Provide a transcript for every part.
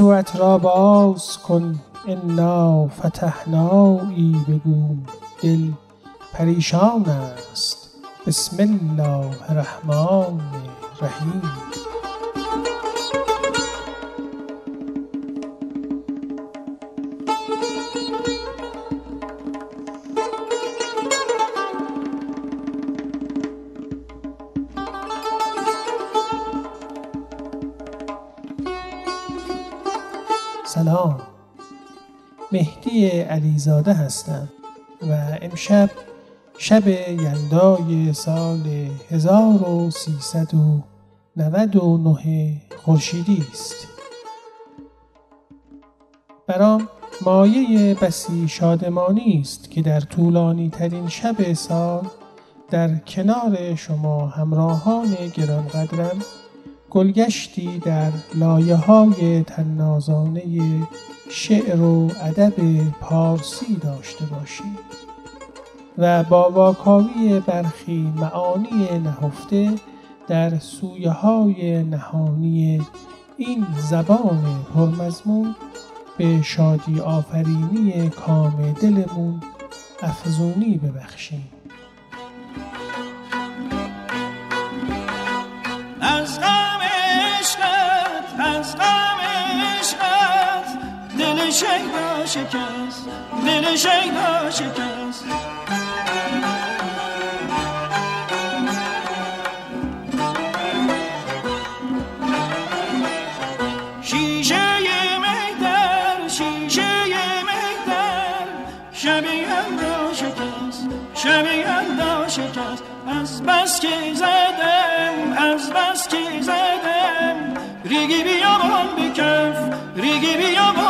گیسوت را باز کن انا فتحنایی بگو. دل پریشان است. بسم الله الرحمن علیزاده هستم و امشب شب یلدای سال 1399 خورشیدی است. برام مایه بسی شادمانی است که در طولانی ترین شب سال در کنار شما همراهان گرانقدرم گلگشتی در لایه های تنازانه شعر و ادب پارسی داشته باشید و با واکاوی برخی معانی نهفته در سویه های نهانی این زبان پرمضمون به شادی آفرینی کام دلمون افزونی ببخشیم. شیدا شکست دل شیدا شکست. شیشه مهدر شیشه مهدر شبیه را شبیه را از بس که زدم از بس که زدم. ریگی بیابان بکف ریگی بیابان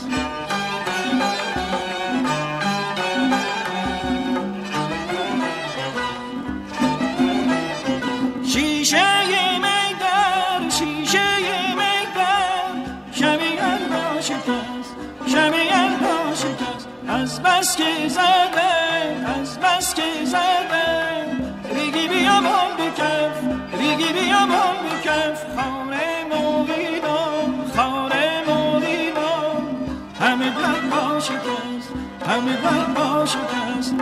بس که زدم از بس که زدم. ریگی بیابان بکف ریگی بیابان بکف خانه مویدان خانه مویدان همه بر با شکست همه بر با شکست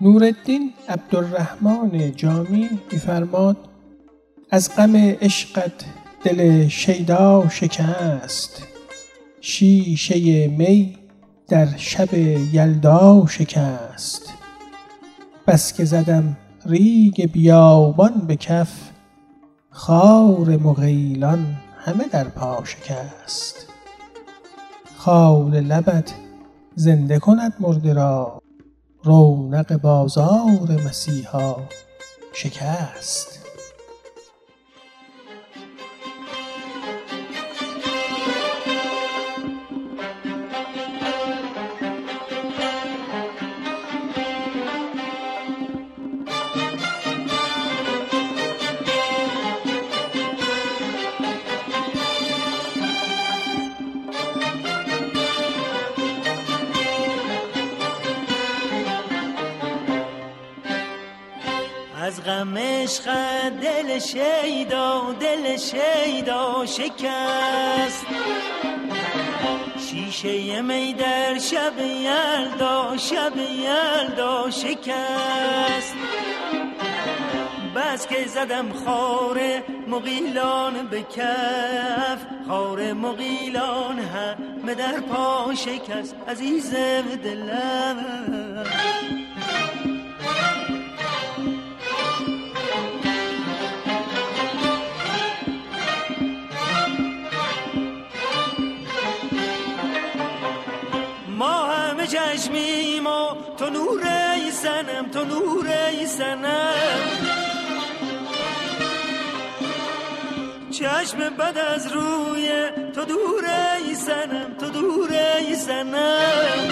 نورالدین عبدالرحمن جامی میفرماد از غم عشقت دل شیدا شکست شیشه می در شب یلدا شکست. بس که زدم ریگ بیابان به کف خار مغیلان همه در پا شکست. خال لبت زنده کند مرده را رونق بازار مسیحا شکست. عشق دل شیدا دل شیدا شکست. شیشه می در شب یلدا شب یلدا شکست. بس که زدم خار مغیلان به کف خار مغیلان همه در پا شکست. عزیزم دلم. سنم تو نور ای سنم چشم بد از روی تو دوره ای سنم تو دوره ای سنم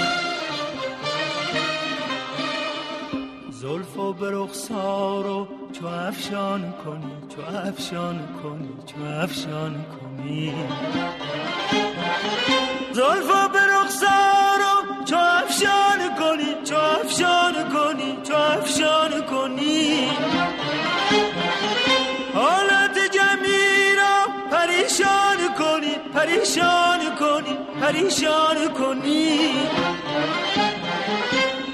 زلف و برخسار و چو افشان کنی چو افشان کنی چو افشان کنی. زلف و برخسار چو افشان کنی چو افشان کنی چو افشان کنی. حالت جمعی را پریشان کنی پریشان کنی پریشان کنی.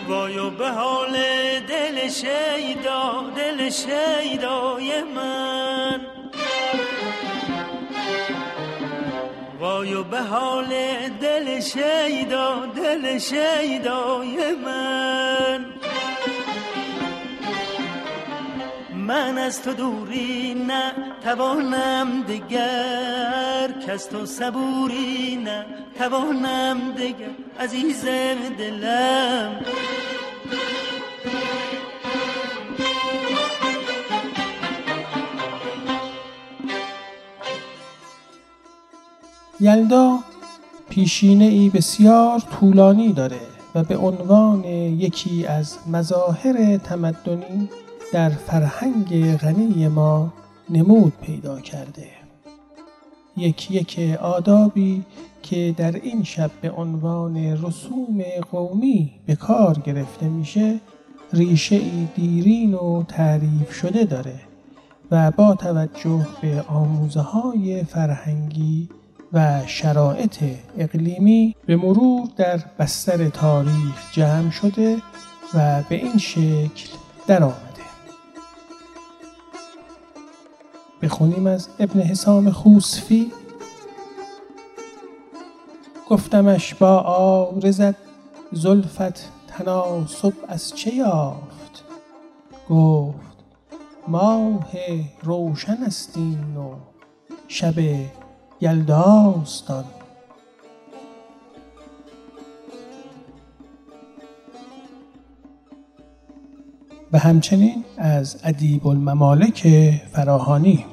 وایو به حال دل شیدا دل شیدای من. وایو به حال دل شیدا دل شیدای من. من از تو دوری نه توانم دگر کس تو صبوری نه توانم دگر عزیزم دلم. یلدا پیشینه ای بسیار طولانی داره و به عنوان یکی از مظاهر تمدنی در فرهنگ غنی ما نمود پیدا کرده. یک یک آدابی که در این شب به عنوان رسوم قومی به کار گرفته میشه ریشه ای دیرین و تعریف شده داره و با توجه به آموزه های فرهنگی و شرایط اقلیمی به مرور در بستر تاریخ جمع شده و به این شکل در آمده بخونیم از ابن حسام خوسفی گفتمش با آرزت زلفت تناسب از چه یافت؟ گفت ماه روشن است این و شب یلداستان و همچنین از ادیب الممالک فراهانی.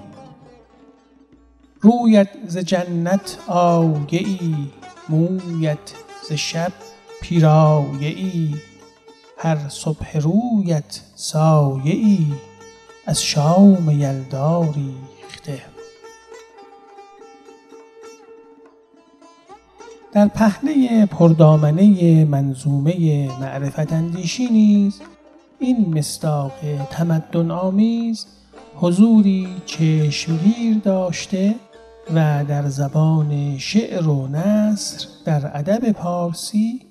رویت ز جنت آیه ای مویت ز شب پیرایه ای هر صبح رویت سایه ای از شام یلدا در پهنه پردامنه منظومه معرفت اندیشی نیز این مصداق تمدن آمیز حضوری چشمگیر داشته و در زبان شعر و نثر در ادب پارسی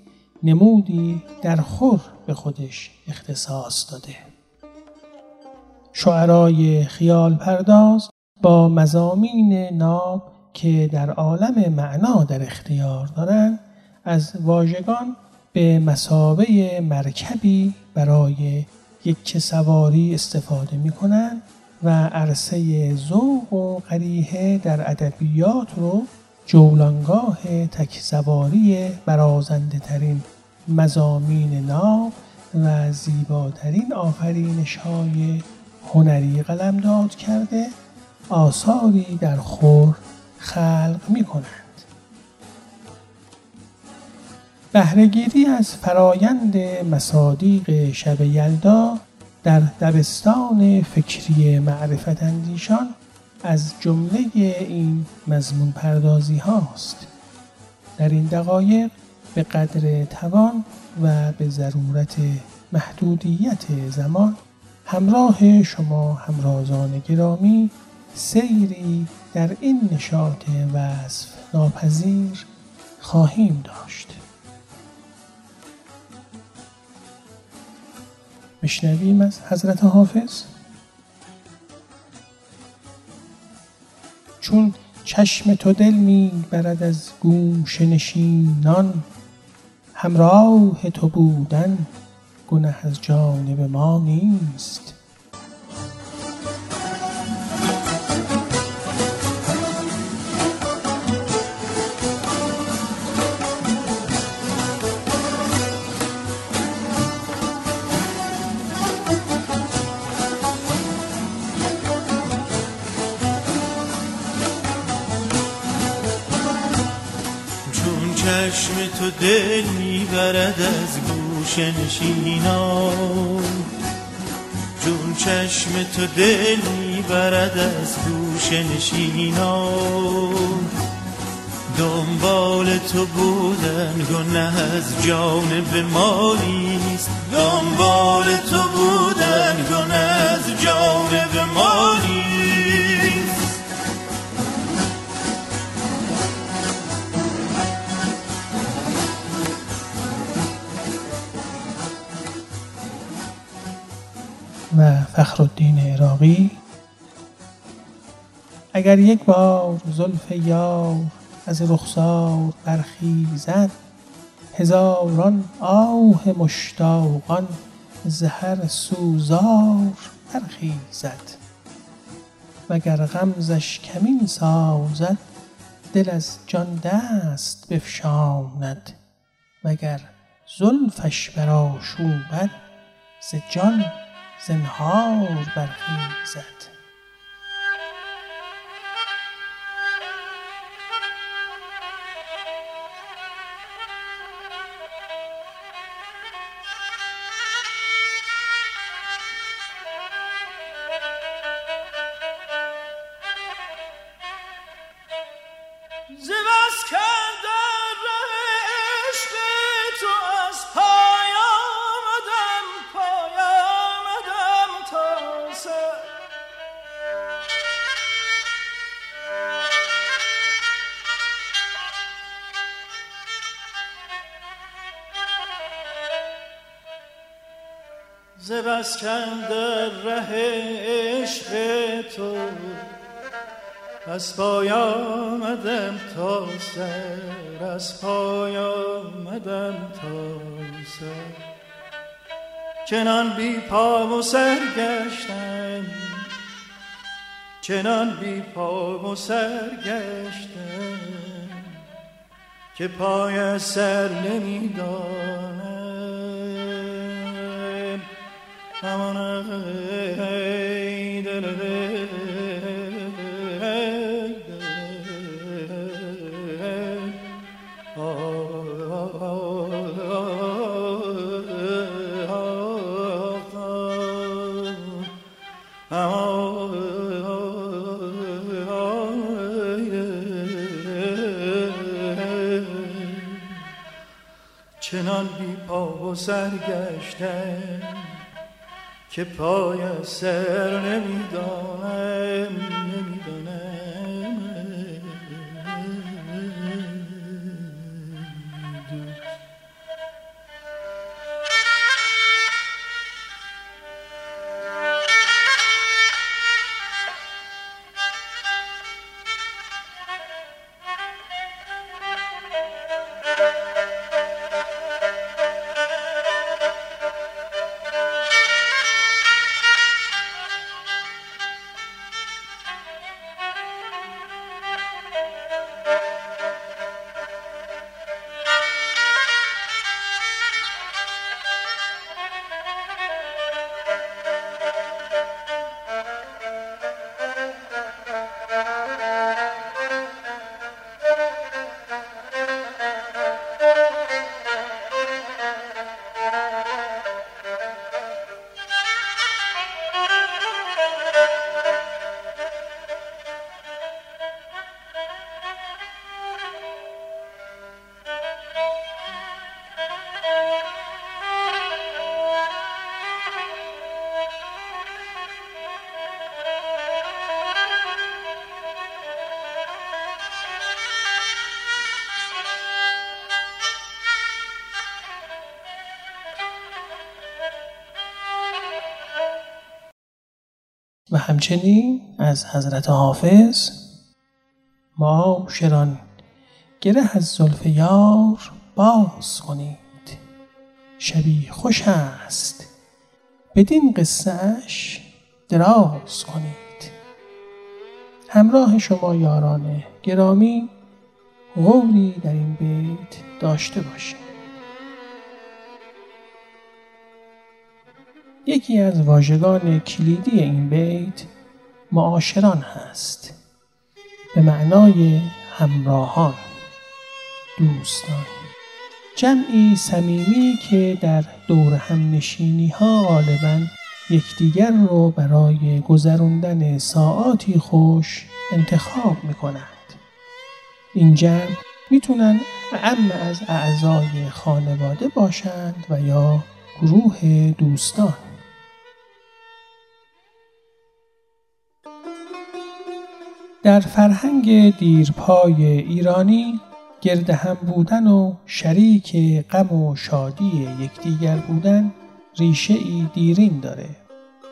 نمودی در خور به خودش اختصاص داده. شعرای خیال پرداز با مزامین ناب که در عالم معنا در اختیار دارند از واژگان به مسابه مرکبی برای یک سواری استفاده می کنند و عرصه ذوق و قریحه در ادبیات رو جولانگاه تکزواری برازنده ترین مزامین ناب و زیباترین آفرینش های هنری قلمداد کرده آثاری در خور خلق می کنند. بهرهگیری از فرایند مصادیق شب یلدا در دبستان فکری معرفت اندیشان از جمله این مضمون پردازی هاست در این دقایق به قدر توان و به ضرورت محدودیت زمان همراه شما همرازان گرامی سیری در این نشاط وصف ناپذیر خواهیم داشت. بشنویم از حضرت حافظ. چون چشم تو دل می برد از گوش نشینان همراه تو بودن گنه از جانب ما نیست. دل می‌برد از گوش نشینان جون چشم تو دل می‌برد از گوش نشینان دنبال تو بودن گنه از جانب ما نیست. دنبال تو بودن گنه از جانب ما نیست. فخرالدین عراقی. اگر یک بار زلف یار از رخسار برخیزد هزاران آه مشتاقان زهر سوزار برخیزد. وگر غمزش کمین سازد دل از جان دست بفشاند. وگر زلفش برآشوبد ز جان زنهار برخیزد ز بس در ره عشق تو. از پای آمدم تا سر از پای آمدم تا سر. چنان بی پا و سر گشتم چنان بی پا و سر گشتم که پای سر نمی‌دانم سرگشتم که پای سر نمی‌دانم و همچنین از حضرت حافظ ما شران گره از زلف یار باز کنید. شبی خوش است. بدین قصه اش دراز کنید. همراه شما یاران گرامی قولی در این بیت داشته باشید. یکی از واژگان کلیدی این بیت معاشران هست. به معنای همراهان دوستان. جمعی صمیمی که در دور هم نشینی ها غالبا یکدیگر رو برای گذراندن ساعاتی خوش انتخاب می کنند. این جمع می‌تونن اعم از اعضای خانواده باشند و یا گروه دوستان. در فرهنگ دیرپای ایرانی گرد هم بودن و شریک غم و شادی یکدیگر بودن ریشه ای دیرین داره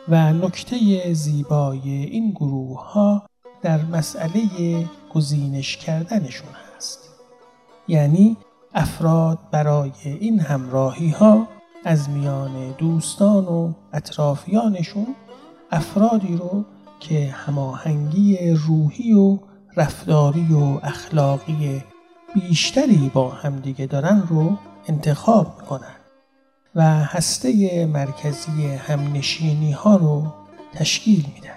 و نکته زیبای این گروه ها در مسئله گزینش کردنشون هست. یعنی افراد برای این همراهی ها از میان دوستان و اطرافیانشون افرادی رو که هماهنگی روحی و رفتاری و اخلاقی بیشتری با همدیگه دارن رو انتخاب می‌کنن و هسته مرکزی همنشینی ها رو تشکیل میدن.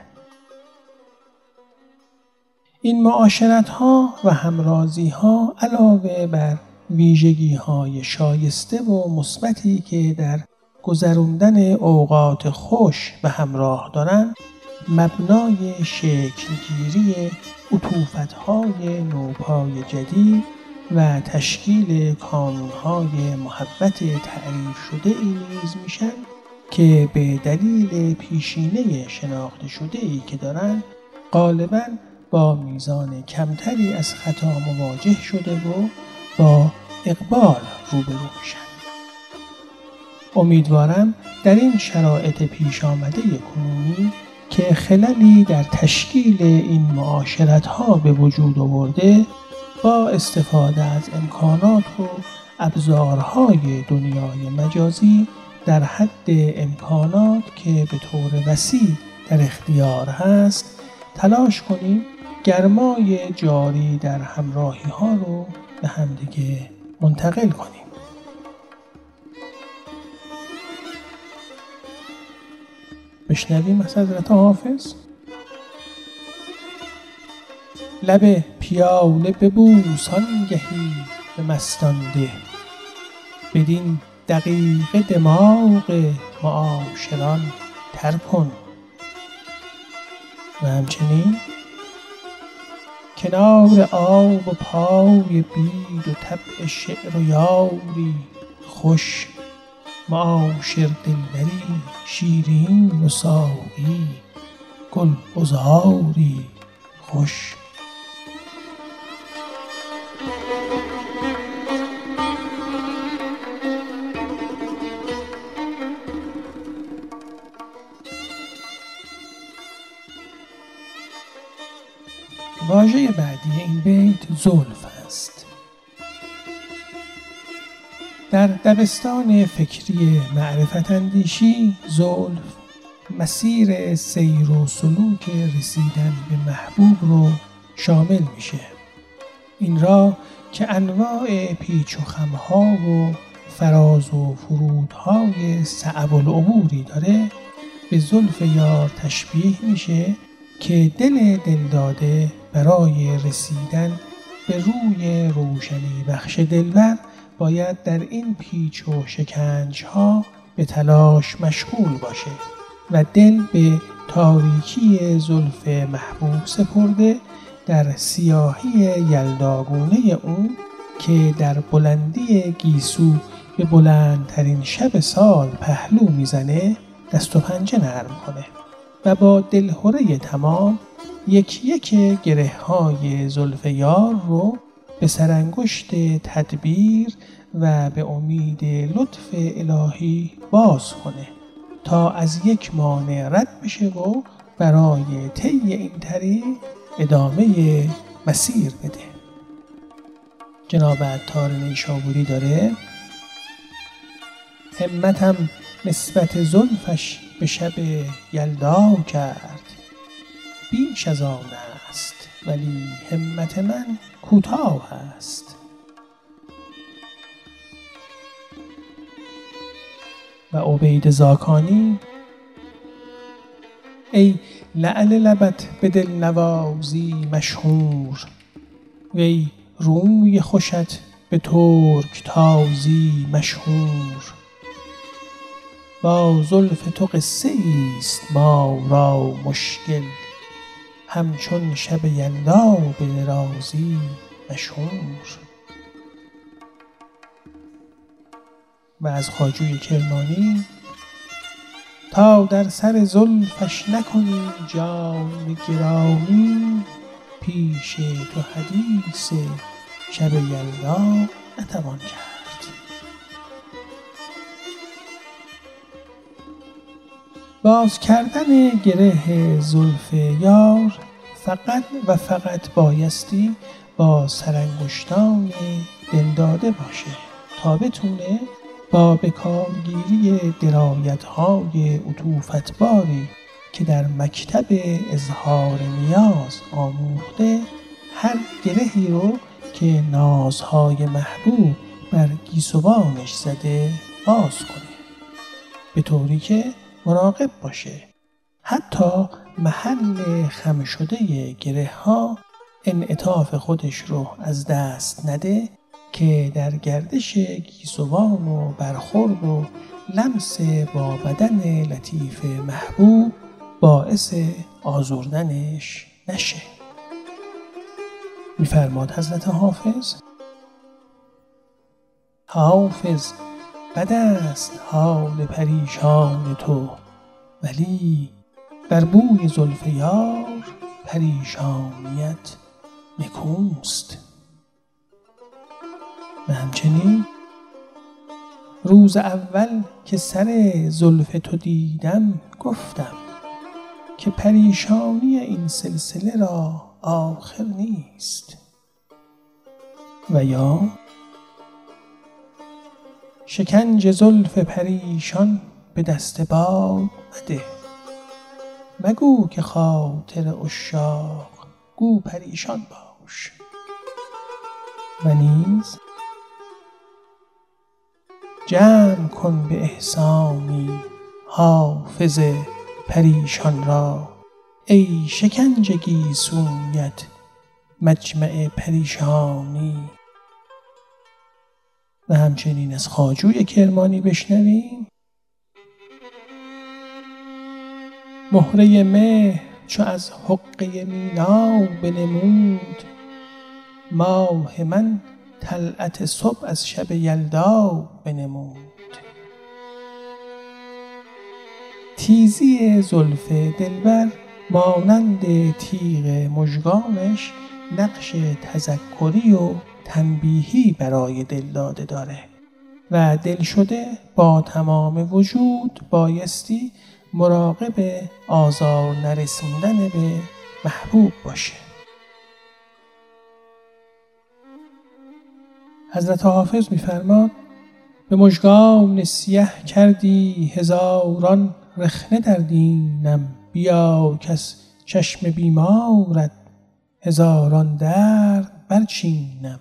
این معاشرت ها و همرازی ها علاوه بر ویژگی های شایسته و مثبتی که در گذراندن اوقات خوش و همراه دارند مبنای شکلگیری های نوپای جدید و تشکیل کانونهای محبت تعریف شده ای نیز میشن که به دلیل پیشینه شناخته شده ای که دارند غالبا با میزان کمتری از خطا مواجه شده و با اقبال روبرو میشن. امیدوارم در این شرایط پیش آمده کنونی که خللی در تشکیل این معاشرت ها به وجود آورده با استفاده از امکانات و ابزارهای دنیای مجازی در حد امکانات که به طور وسیع در اختیار هست تلاش کنیم گرمای جاری در همراهی ها رو به همدیگه منتقل کنیم. بشنویم از حضرت حافظ؟ لب پیاله ببوس آنگهی به مستان ده. بدین دقیقه دماغ معاشران تر کن. و همچنین کنار آب و پای بید و طبع شعر و یاری خوش معاشر دلبری شیرین و ساقی گل بزاری خوش. واژه بعدی این بیت زلف است. در دبستان فکری معرفت اندیشی زلف مسیر سیر و سلوک رسیدن به محبوب رو شامل میشه. این را که انواع پیچ و خمها و فراز و فرودهای صعب العبوری داره به زلف یار تشبیه میشه که دل دلداده برای رسیدن به روی روشنی بخش دلبر باید در این پیچ و شکنج ها به تلاش مشغول باشه و دل به تاریکی زلف محبوب سپرده در سیاهی یلداگونه اون که در بلندی گیسو به بلندترین شب سال پهلو می‌زنه دست و پنجه نرم کنه و با دلهوره تمام یک یک گره های زلف یار رو به سرانگشت تدبیر و به امید لطف الهی باز کنه تا از یک مانع رد بشه و برای طی این طریق ادامه مسیر بده. جناب عطار نیشابوری داره؟ همتم نسبت زلفش به شب یلدا کرد. بیش از آن است ولی همت من کوتاه است. و عبید زاکانی ای لعل لبت به دل نوازی مشهور وی روی خوشت به ترک تازی مشهور. با زلف تو قصه ایست ما را مشکل همچون شب یلدا به درازی مشهور و از خواجوی کرمانی تا در سر زلفش نکنی جان گرامی پیش تو حدیث شب یلدا نتوان کرد. باز کردن گره زلف یار فقط و فقط بایستی با سرانگشتان دلداده باشه تا بتونه با بکارگیری درایتهای عطوفتباری که در مکتب اظهار نیاز آموخته هر گرهی رو که نازهای محبوب بر گیسوانش زده باز کنه. به طوری که مراقب باشه. حتی محل خم شده گره ها انعطاف خودش رو از دست نده که در گردش گیسوان و برخورد و لمس با بدن لطیف محبوب باعث آزردنش نشه. میفرماد حضرت حافظ. حافظ بد است حال پریشان تو ولی بر بوی زلف یار پریشانیت نکوست. و همچنین روز اول که سر زلف تو دیدم گفتم که پریشانی این سلسله را آخر نیست. و یا شکنج زلف پریشان به دست باد مده مگو که خاطر اشاق گو پریشان باش. و نیز جمع کن به احسانی حافظ پریشان را. ای شکنج گیسویت مجمع پریشانی و همچنین از خاجوی کرمانی بشنویم. مهره مهر چو از حقه مینا بنمود. ماه من طلعت صبح از شب یلدا بنمود. تیزی زلف دلبر مانند تیغ مژگانش نقش تذکری و تنبیهی برای دلداده داره و دلشده با تمام وجود بایستی مراقب آزار نرسوندن به محبوب باشه. حضرت حافظ میفرماد به مژگان سیه کردی هزاران رخنه در دینم. بیا کس چشم بیمارت هزاران درد برچینم.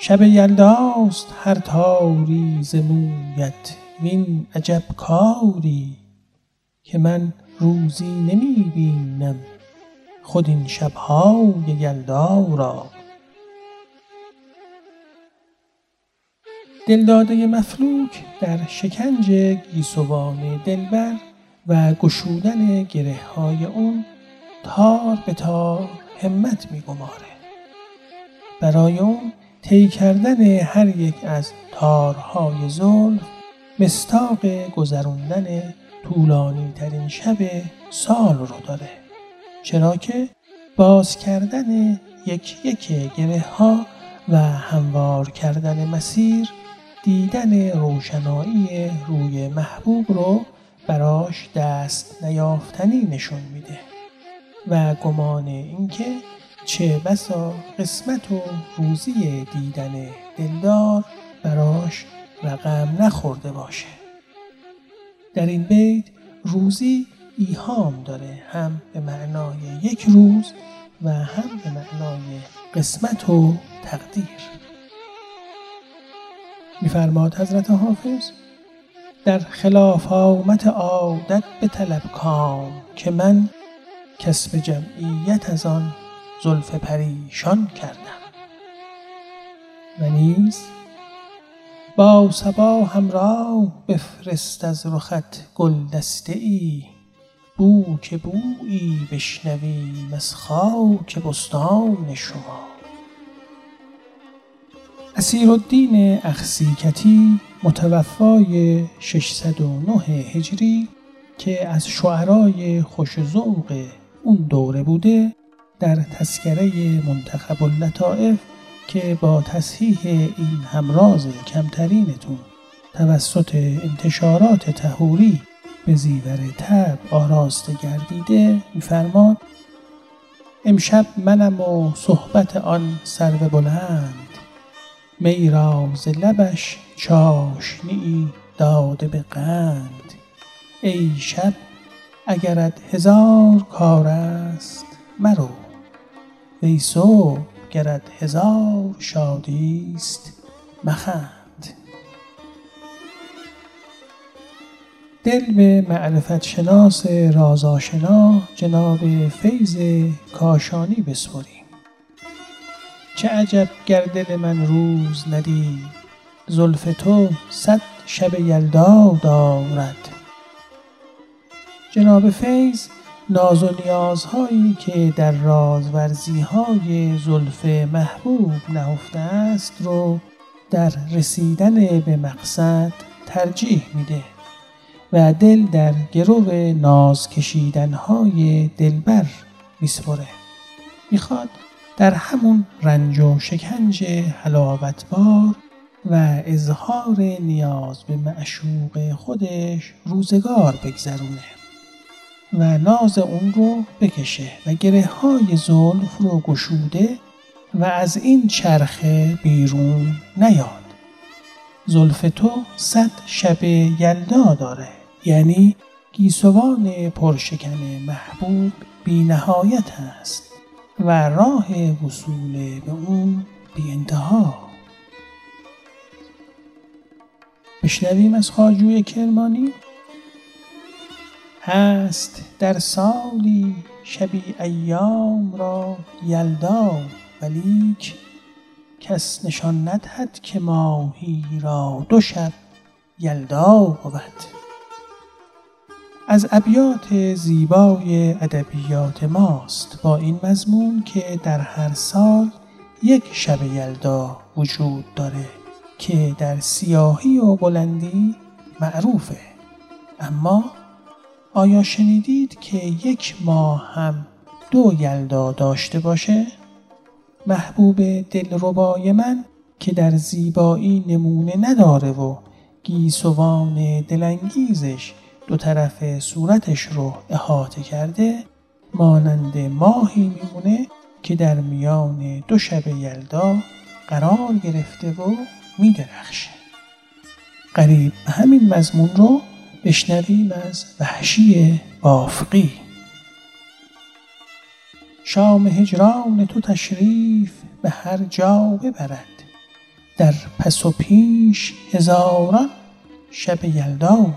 شب یلداست هر تاری ز مویت وین عجب کاری که من روزی نمی بینم خود این شبهای یلدا را دلداده مفلوک در شکنج گیسوان دلبر و گشودن گره های اون تار به تار همت می گماره. برای اون طی کردن هر یک از تارهای زلف مستاق گذروندن طولانی ترین شب سال رو داره. چرا که باز کردن یک یک گره ها و هموار کردن مسیر دیدن روشنایی روی محبوب رو براش دست نیافتنی نشون میده. و گمان اینکه چه بسا قسمت و روزی دیدن دلدار براش رقم نخورده باشه. در این بیت روزی ایهام داره هم به معنای یک روز و هم به معنای قسمت و تقدیر. میفرماد حضرت حافظ در خلاف آمت عادت به طلب کام که من کسب جمعیت از آن زلف پریشان کردم. و نیز با سبا همراه بفرست از رخت گل دسته ای بو که بویی بشنویم از خاک بستان شما. اسیرالدین اخسیکتی متوفای 609 هجری که از شعرای خوش ذوق اون دوره بوده در تسکره منتخب اللطائف که با تصحیح این همراز کمترینتون توسط انتشارات تهوری به زیور تب آراسته گردیده میفرماد امشب منم و صحبت آن سرو بلند. می را ز لبش چاشنی داده به قند. ای شب اگرت هزار کار است مرو. وی صبح گرت هزار شادی است مخند. دل به معرفت شناس رازآشنا جناب فیض کاشانی بسپریم. چه عجب گر دل من روز ندید زلف تو صد شب یلدا دارد. جناب فیض ناز و نیازهایی که در رازورزی های زلف محبوب نهفته است رو در رسیدن به مقصد ترجیح میده و دل در گرو ناز کشیدن های دلبر میسپره. می‌خواد در همون رنج و شکنج حلاوتبار و اظهار نیاز به معشوق خودش روزگار بگذرونه. و ناز اون رو بکشه و گره های زلف رو گشوده و از این چرخه بیرون نیاد. زلف تو صد شب یلدا داره یعنی گیسوان پرشکن محبوب بی نهایت است و راه وصول به اون بی انتها بشنویم از خاجوی کرمانی؟ هست در سالی شبی ایام را یلدا ولیک کس نشان ندهد که ماهی را دو شب یلدا بود. از ابیات زیبای ادبیات ماست با این مضمون که در هر سال یک شب یلدا وجود داره که در سیاهی و بلندی معروفه. اما آیا شنیدید که یک ماه هم دو یلدا داشته باشه؟ محبوب دلربای من که در زیبایی نمونه نداره و گیسوان دلانگیزش دو طرف صورتش رو احاطه کرده مانند ماهی میمونه که در میان دو شب یلدا قرار گرفته و میدرخشه قریب همین مضمون رو بشنویم از وحشی بافقی شام هجران تو تشریف به هر جا ببرد. در پس و پیش هزاران شب یلدا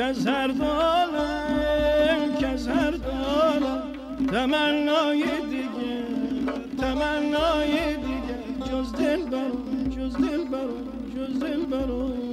از هر دو عالم تمنای دیگه تمنای دیگه. جز دل برام جز دل برام جز دل برام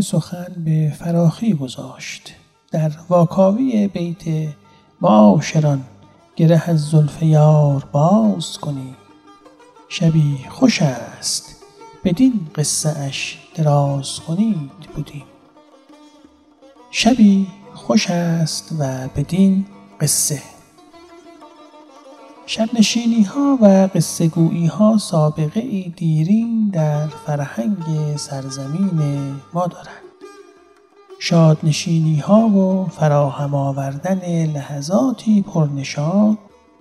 سخن به فراخی گذاشت. در واکاوی بیت معاشران گره از زلف یار باز کنی. شبی خوش است بدین قصه اش دراز کنید بودیم. شبی خوش است و بدین قصه شب نشینی ها و قصه گویی ها سابقه ای دیرین در فرهنگ سرزمین ما دارند. شاد نشینی ها و فراهم آوردن لحظاتی پرنشاد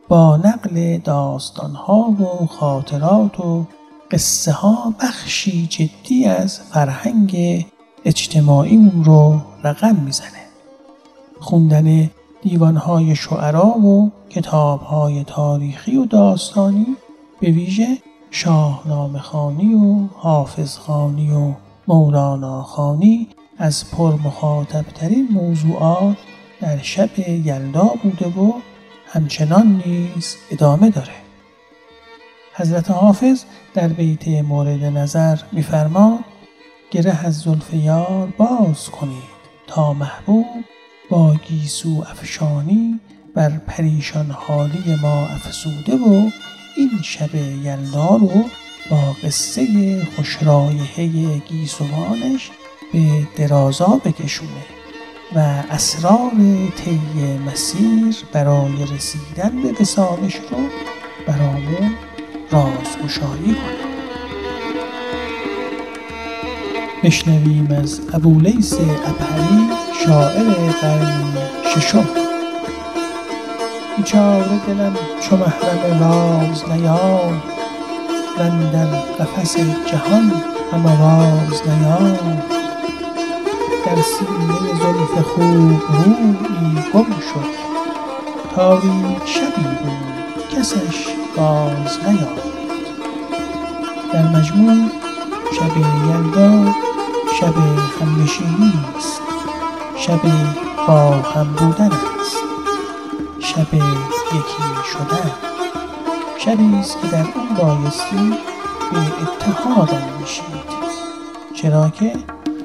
با نقل داستان ها و خاطرات و قصه ها بخشی جدی از فرهنگ اجتماعیمون رو رقم می‌زنه. خوندن دیوانهای شعرا و کتابهای تاریخی و داستانی به ویژه شاهنامه خانی و حافظ خانی و مولانا خانی از پرمخاطبترین موضوعات در شب یلدا بوده و همچنان نیز ادامه داره. حضرت حافظ در بیت مورد نظر میفرماد گره از زلف یار باز کنید تا محبوب با گیسو افشانی بر پریشان حالی ما افسوده و این شب یلدا رو با قصه خوشرایحه گیسوانش به درازا بکشونه و اسرار طی مسیر برای رسیدن به وسالش رو برامون رازگشایی کنه. بشنویم از ابولیس ابهری شاعر قرن ششم. بیچاره دلم چو محرم راز نیام در قفس جهان هم آواز نیام در سینه زلف خوب رویی گم شد. تاریک شبی بود کسش باز نیامد در مجموع شب یلدا شب همنشینی است. شب با هم بودن است. شب یکی شدن شبی است که در اون بایستی به اتحاد اندیشید چرا که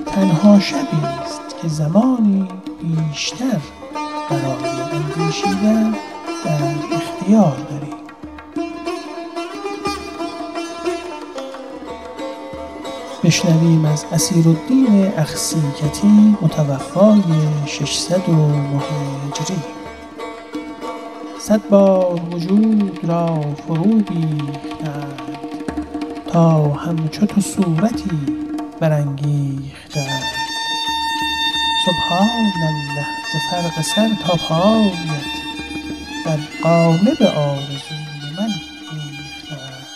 تنها شبی است که زمانی بیشتر برای اندیشیدن در اختیار داریم بشنویم از اسیرالدین اخسیکتی متوفای 609 هجری صد بار وجود را فرو بیختند تا همچو تو صورتی برانگیختند. سبحان الله ز فرق سر تا پایت در قالب آرزوی من ریختند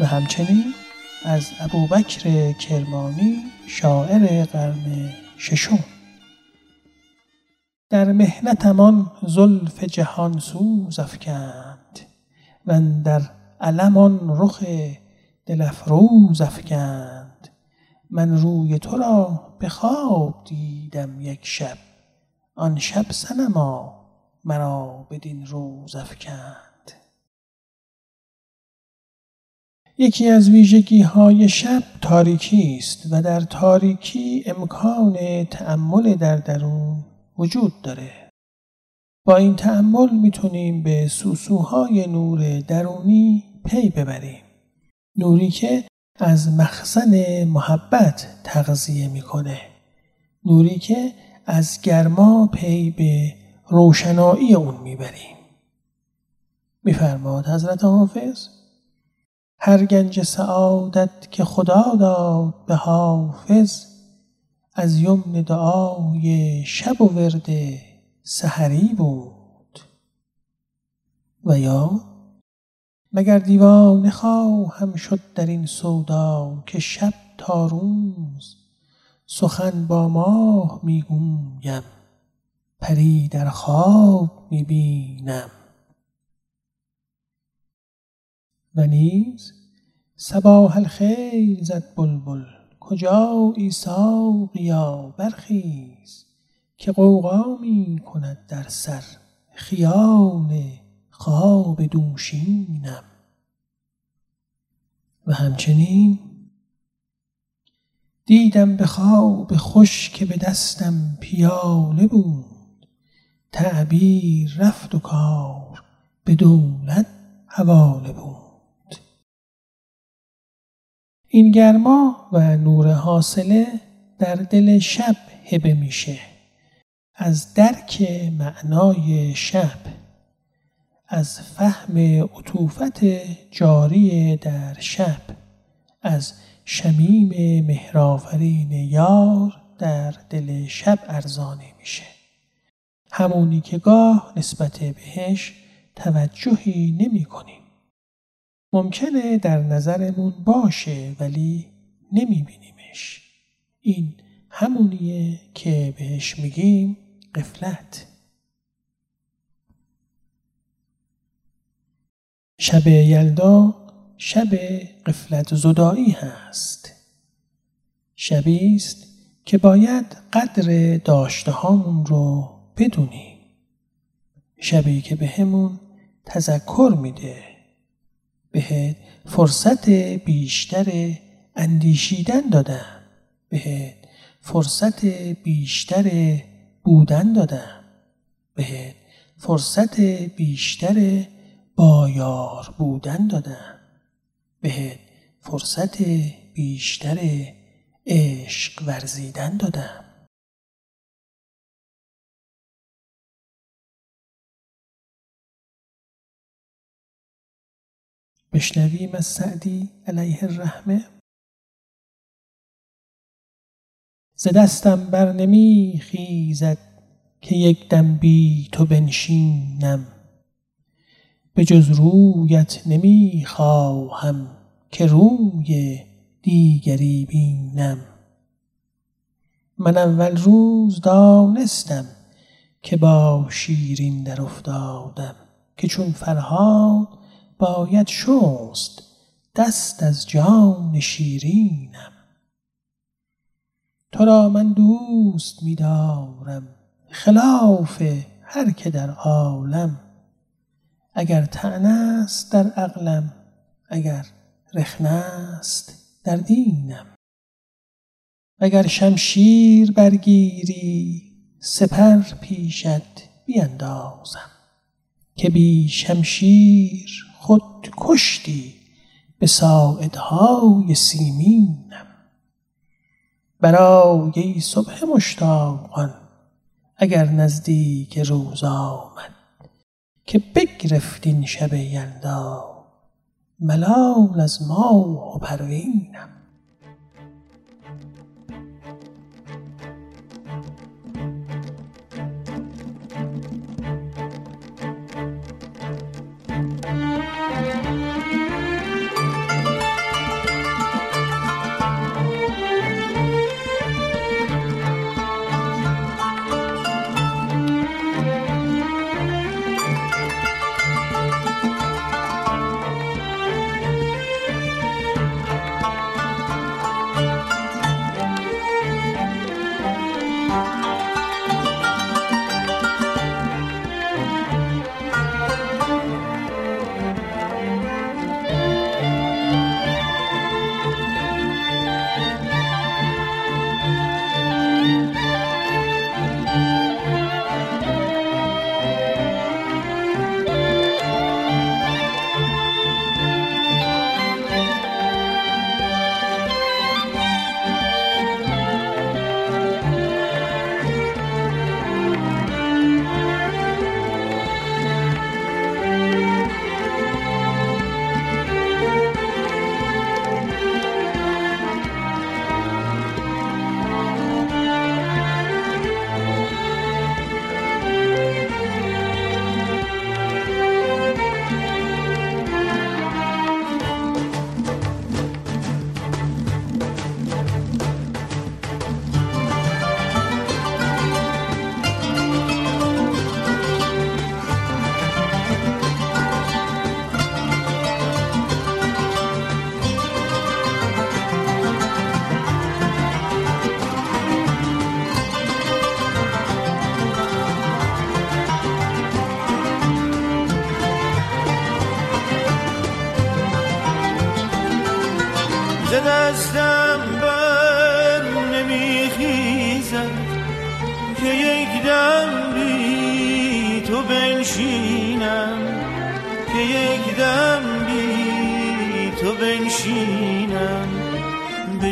و همچنین از ابوبکر کرمانی شاعر قرن ششم. در محنتمان زلف جهان سوز افکند در علم آن رخ دل افروز افکند. من روی تو را به خواب دیدم یک شب آن شب صنما مرا بدین روز افکند. یکی از ویژگی های شب تاریکی است و در تاریکی امکان تأمل در درون وجود داره. با این تأمل می‌تونیم به سوسوهای نور درونی پی ببریم. نوری که از مخزن محبت تغذیه می‌کنه. نوری که از گرما پی به روشنایی اون می‌بریم. میفرماد حضرت حافظ هر گنج سعادت که خدا داد به حافظ از یمن دعای شب و ورد سحری بود. و یا مگر دیوانه خواهم شد در این سودا که شب تا روز سخن با ماه می‌گویم پری در خواب می‌بینم و نیز صباح الخیر زد بلبل کجایی ساقیا برخیز که غوغا می کند در سر خیال خواب دوشینم؟ و همچنین دیدم به خواب خوش که به دستم پیاله بود تعبیر رفت و کار به دولت حواله بود. این گرما و نور حاصله در دل شب هبه میشه. از درک معنای شب از فهم عطوفت جاری در شب از شمیم مهرافرین یار در دل شب ارزانه میشه. همونی که گاه نسبت بهش توجهی نمی کنیم ممکنه در نظرمون باشه ولی نمیبینیمش. این همونیه که بهش میگیم قفلت شب یلدا شب قفلت زدایی هست. شبی است که باید قدر داشته هامون رو بدونیم. شبی که بهمون به تذکر میده. بهت فرصت بیشتر اندیشیدن دادم. بهت فرصت بیشتر بودن دادم. بهت فرصت بیشتر بایار بودن دادم. بهت فرصت بیشتر عشق ورزیدن دادم. بشنویم از سعدی علیه الرحمه. ز دستم بر نمی خیزد که یک دم بی تو بنشینم. به جز رویت نمی خواهم که روی دیگری بینم. من اول روز دانستم که با شیرین در افتادم که چون فرهاد باید شست دست از جان شیرینم. تو را من دوست می دارم خلاف هر که در عالم. اگر طعنه است در عقلم اگر رخنه است در دینم. اگر شمشیر برگیری سپر پیشت بیندازم. که بی شمشیر خود کشتی به ساعدهای سیمینم. برای صبح مشتاقان اگر نزدیک روز آمد که بگرفت این شب یلدا ملال از ماه و پروینم.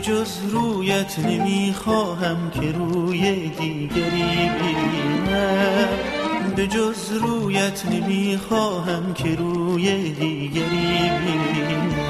جز رویت نمی‌خواهم که روی دیگری بینم. به جز رویت نمی‌خواهم که روی دیگری بینم.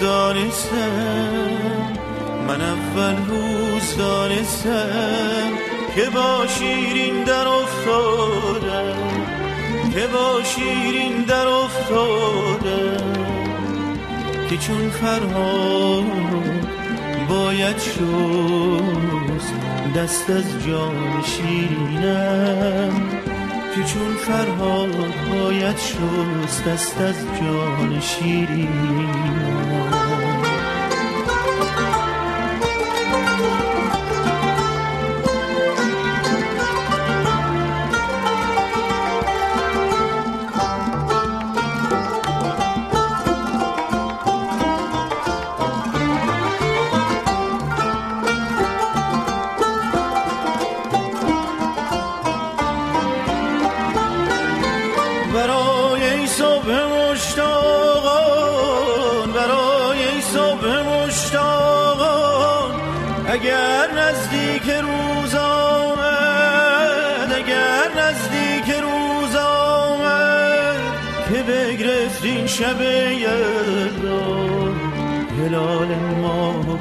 دانستم من اول روز دانستم که با شیرین در افتادم؟ که با شیرین در افتادم؟ که چون فرهاد باید شست دست از جان شیرینم. که چون فرهاد باید شست دست از جان شیرینم. شب یلدا هلال ماه و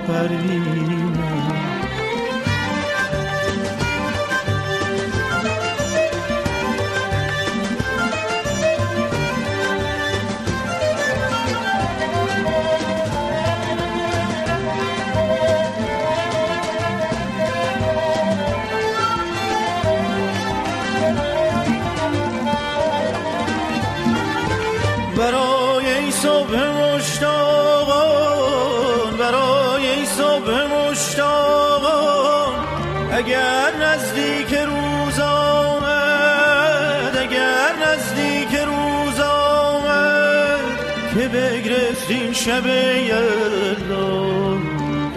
شب یلدا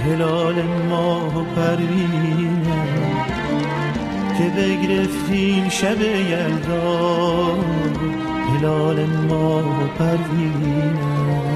هلال ماه و پروینه. که بگرفتیم شب یلدا هلال ماه و پروینه.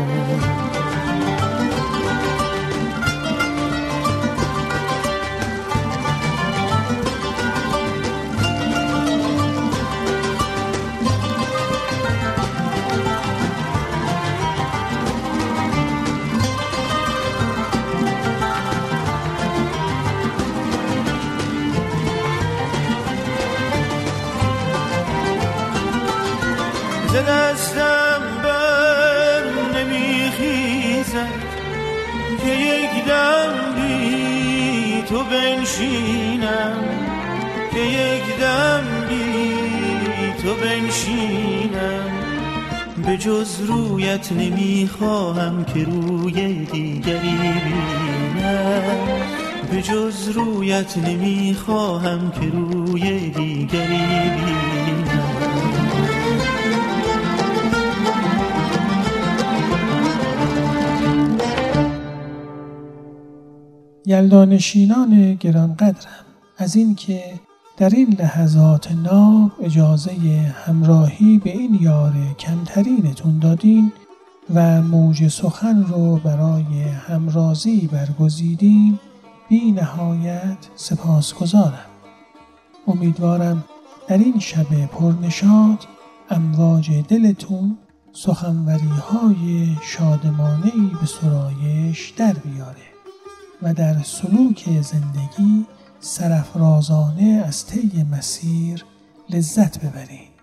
بنشینم که یک دم بی تو بنشینم. به جز رویت نمی‌خواهم که روی دیگری بینم. به جز رویت نمی‌خواهم که روی دیگری بینم. یلدانشینان گرانقدرم از اینکه در این لحظات ناب اجازه همراهی به این یار کمترینتون دادین و موج سخن رو برای همرازی برگزیدین بی نهایت سپاسگزارم. امیدوارم در این شب پرنشاد امواج دلتون سخنوری های شادمانه به سرایش در بیاره. و در سلوک زندگی سرفرازانه از طی مسیر لذت ببرید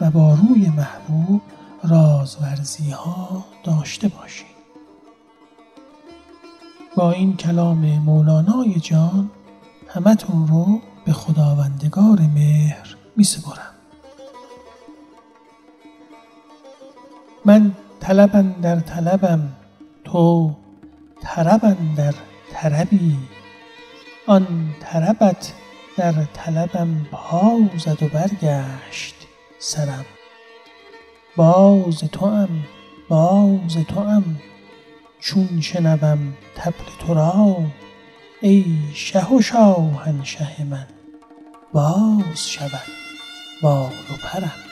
و با روی محبوب رازورزی ها داشته باشید با این کلام مولانای جان همتون رو به خداوندگار مهر می سپرم من طلبن در طلبم تو طربن در طربی. آن طربت در طلبم پا زد و برگشت سرم. باز توام باز توام چون شنوم طبل تو را ای شه و شاهنشه من. باز شود بال و پرم.